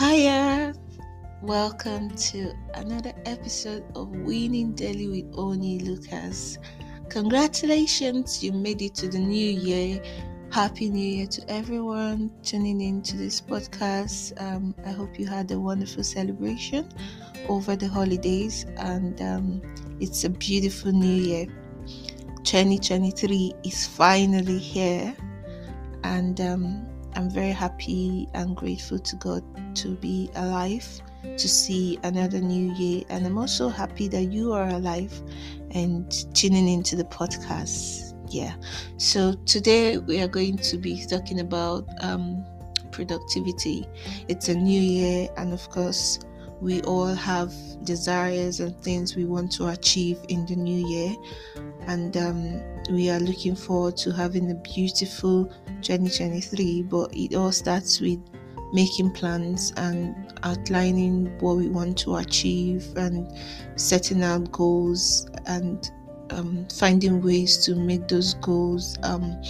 Hiya! Welcome to another episode of Winning Daily with Oni Lucas. Congratulations, you made it to the new year. Happy New Year to everyone tuning in to this podcast. Um, I hope you had a wonderful celebration over the holidays and um, it's a beautiful new year. 2023 is finally here and um, I'm very happy and grateful to God to be alive to see another new year. And I'm also happy that you are alive and tuning into the podcast. Yeah. So today we are going to be talking about um, productivity. It's a new year, and of course, we all have desires and things we want to achieve in the new year. And um, we are looking forward to having a beautiful 2023. But it all starts with making plans and outlining what we want to achieve and setting out goals and um, finding ways to make those goals um,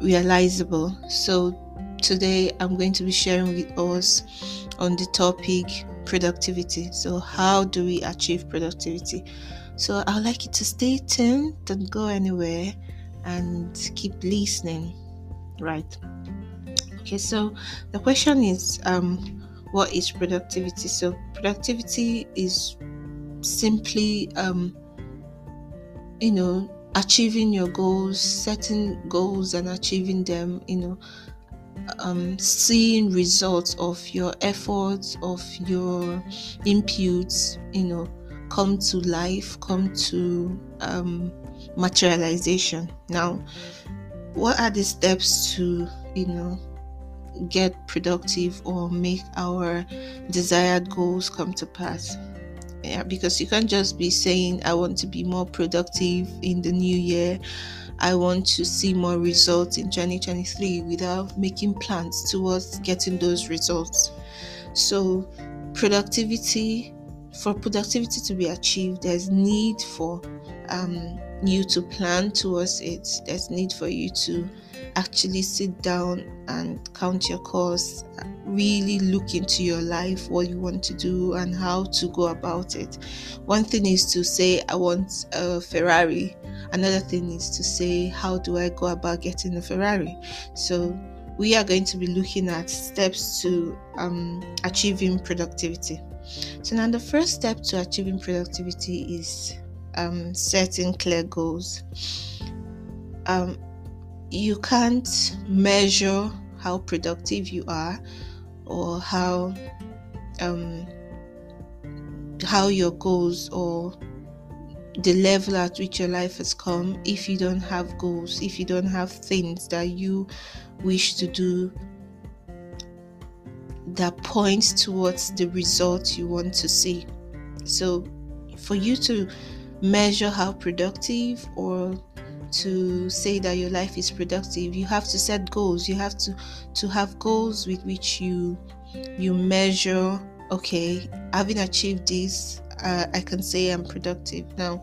realizable. So, today I'm going to be sharing with us on the topic productivity. So, how do we achieve productivity? So, I would like you to stay tuned, don't go anywhere, and keep listening. Right. Okay, so the question is um, what is productivity? So, productivity is simply, um, you know, achieving your goals, setting goals and achieving them, you know, um, seeing results of your efforts, of your inputs, you know, come to life, come to um, materialization. Now, what are the steps to, you know, get productive or make our desired goals come to pass? Yeah, because you can't just be saying, I want to be more productive in the new year. I want to see more results in 2023 without making plans towards getting those results. So, productivity, for productivity to be achieved, there's need for um, you to plan towards it. There's need for you to actually sit down and count your costs, really look into your life, what you want to do, and how to go about it. One thing is to say, I want a Ferrari, another thing is to say, How do I go about getting a Ferrari? So, we are going to be looking at steps to um, achieving productivity. So, now the first step to achieving productivity is um, setting clear goals. Um, you can't measure how productive you are or how um, how your goals or the level at which your life has come if you don't have goals if you don't have things that you wish to do that points towards the result you want to see so for you to measure how productive or to say that your life is productive. You have to set goals. You have to to have goals with which you you measure okay having achieved this uh, i can say i'm productive. Now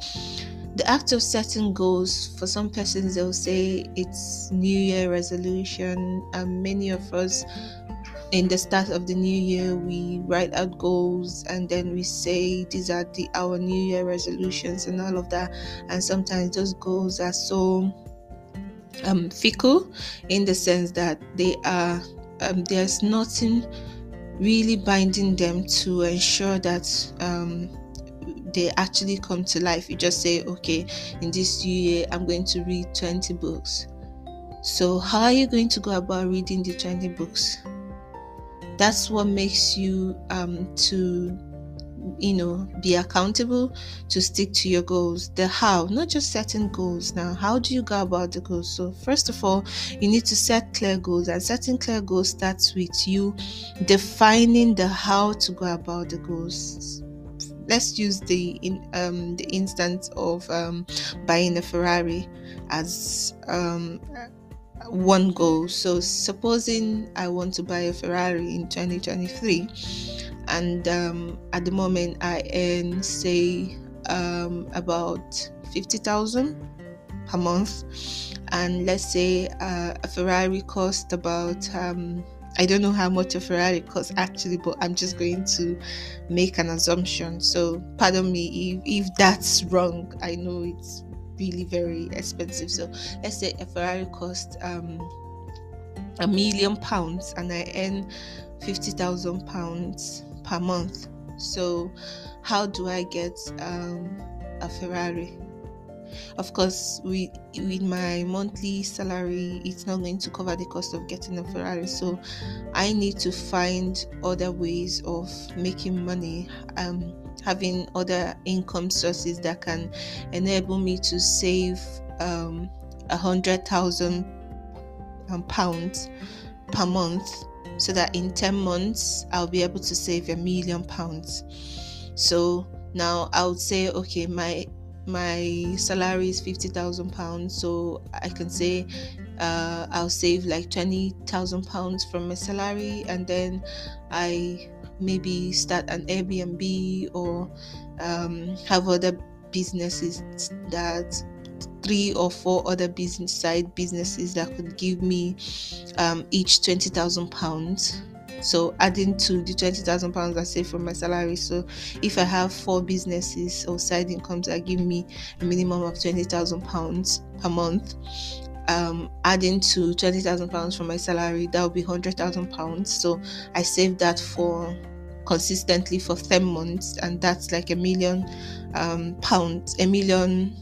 the act of setting goals for some persons they'll say it's new year resolution and many of us in the start of the new year we write out goals and then we say these are the our new year resolutions and all of that. And sometimes those goals are so um, fickle in the sense that they are um, there's nothing really binding them to ensure that um, they actually come to life. You just say okay in this new year i'm going to read 20 books. So how are you going to go about reading the 20 books that's what makes you um, to you know be accountable to stick to your goals. The how not just setting goals now. How do you go about the goals? So first of all you need to set clear goals and setting clear goals starts with you defining the how to go about the goals. Let's use the in um, the instance of um, buying a ferrari as um, one goal. So, supposing I want to buy a Ferrari in 2023, and um, at the moment I earn, say, um, about 50,000 per month, and let's say uh, a Ferrari cost about um, I don't know how much a Ferrari costs actually, but I'm just going to make an assumption. So, pardon me if, if that's wrong. I know it's really very expensive. So, let's say a Ferrari costs um, a million pounds and I earn 50,000 pounds per month. So, how do I get um, a Ferrari? Of course, with with my monthly salary, it's not going to cover the cost of getting a Ferrari. So I need to find other ways of making money. Um, having other income sources that can enable me to save um, a hundred thousand um, pounds per month so that in 10 months I'll be able to save a million pounds. So now I would say, okay, my my salary is 50,000 pounds, so I can say uh, I'll save like 20,000 pounds from my salary, and then I maybe start an Airbnb or um, have other businesses that three or four other business side businesses that could give me um, each 20,000 pounds so adding to the 20,000 pounds I save from my salary. So if I have four businesses or side incomes that give me a minimum of 20,000 pounds per month, um, adding to 20,000 pounds from my salary, that would be 100,000 pounds. So I save that for consistently for 10 months, and that's like a million um, pounds, a million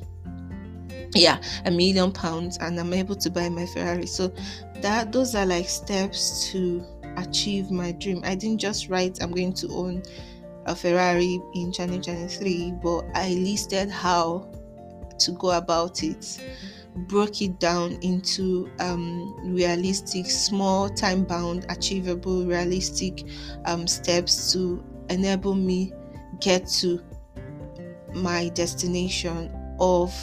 yeah a million pounds and i'm able to buy my ferrari so that those are like steps to achieve my dream. I didn't just write, I'm going to own a Ferrari in 2023, but I listed how to go about it, broke it down into um, realistic, small, time bound, achievable, realistic um, steps to enable me get to my destination of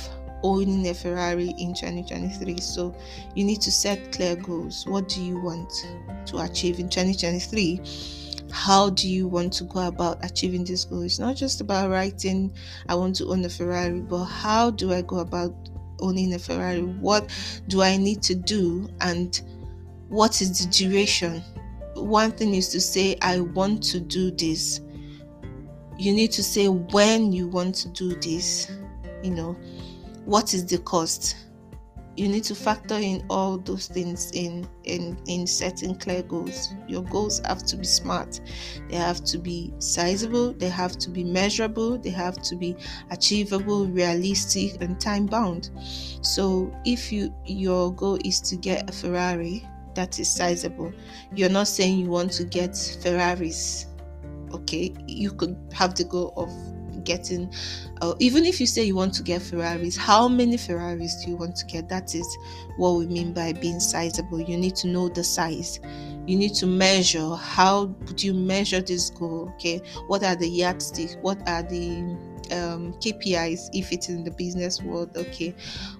owning a Ferrari in 2023. So you need to set clear goals. What do you want to achieve in 2023? How do you want to go about achieving this goal? It's not just about writing, I want to own a Ferrari, but how do I go about owning a Ferrari? What do I need to do? And what is the duration? One thing is to say, I want to do this. You need to say when you want to do this, you know what is the cost you need to factor in all those things in in in setting clear goals. Your goals have to be smart. They have to be sizable. They have to be measurable. They have to be achievable realistic and time bound. So if you your goal is to get a ferrari that is sizable you're not saying you want to get ferraris okay? You could have the goal of getting uh, even if you say you want to get ferraris how many ferraris do you want to get? That is what we mean by being sizable. You need to know the size. You need to measure. How do you measure this goal? Okay what are the yardsticks what are the um, KPIs if it's in the business world. Okay,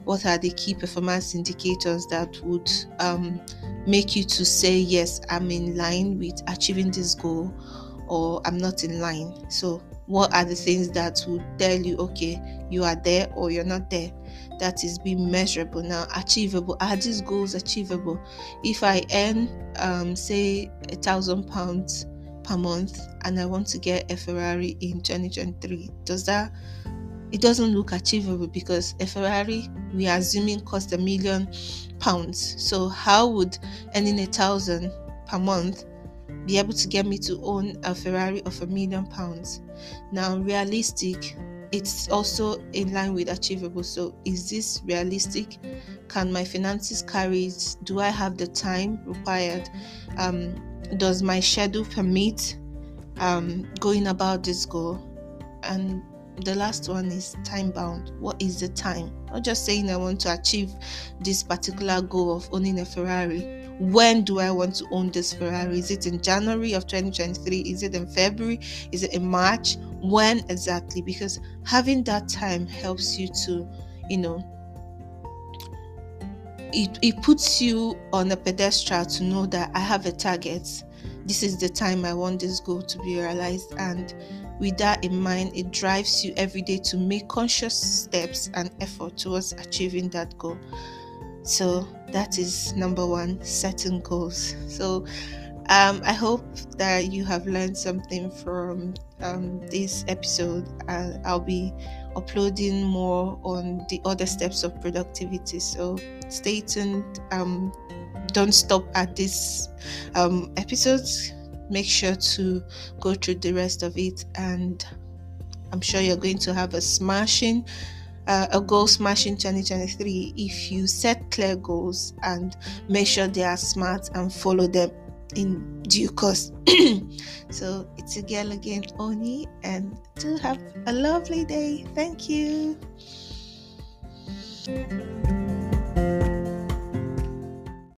what are the key performance indicators that would um, make you to say yes, I'm in line with achieving this goal, or I'm not in line. So what are the things that will tell you okay you are there or you're not there? That is being measurable. Now achievable are these goals achievable? If i earn um, say a thousand pounds per month and i want to get a ferrari in 2023 does that it doesn't look achievable because a ferrari we are assuming cost a million pounds. So how would earning a thousand per month be able to get me to own a Ferrari of a million pounds. Now, realistic, it's also in line with achievable. So, is this realistic? Can my finances carry it? Do I have the time required? Um, does my schedule permit um, going about this goal? And the last one is time bound. What is the time? Not just saying I want to achieve this particular goal of owning a Ferrari when do I want to own this Ferrari? Is it in January of 2023? Is it in February? Is it in March? When exactly? Because having that time helps you to, you know, it, it puts you on a pedestal to know that I have a target. This is the time I want this goal to be realized. And with that in mind, it drives you every day to make conscious steps and effort towards achieving that goal. So that is number one, setting goals. So Um, I hope that you have learned something from um, this episode. Uh, I'll be uploading more on the other steps of productivity. So stay tuned. Um, don't stop at this um, episodes. Make sure to go through the rest of it, and I'm sure you're going to have a smashing uh, a goal smashing 2023 if you set clear goals and make sure they are smart and follow them in due course. so it's a girl again, Oni, and do have a lovely day. Thank you.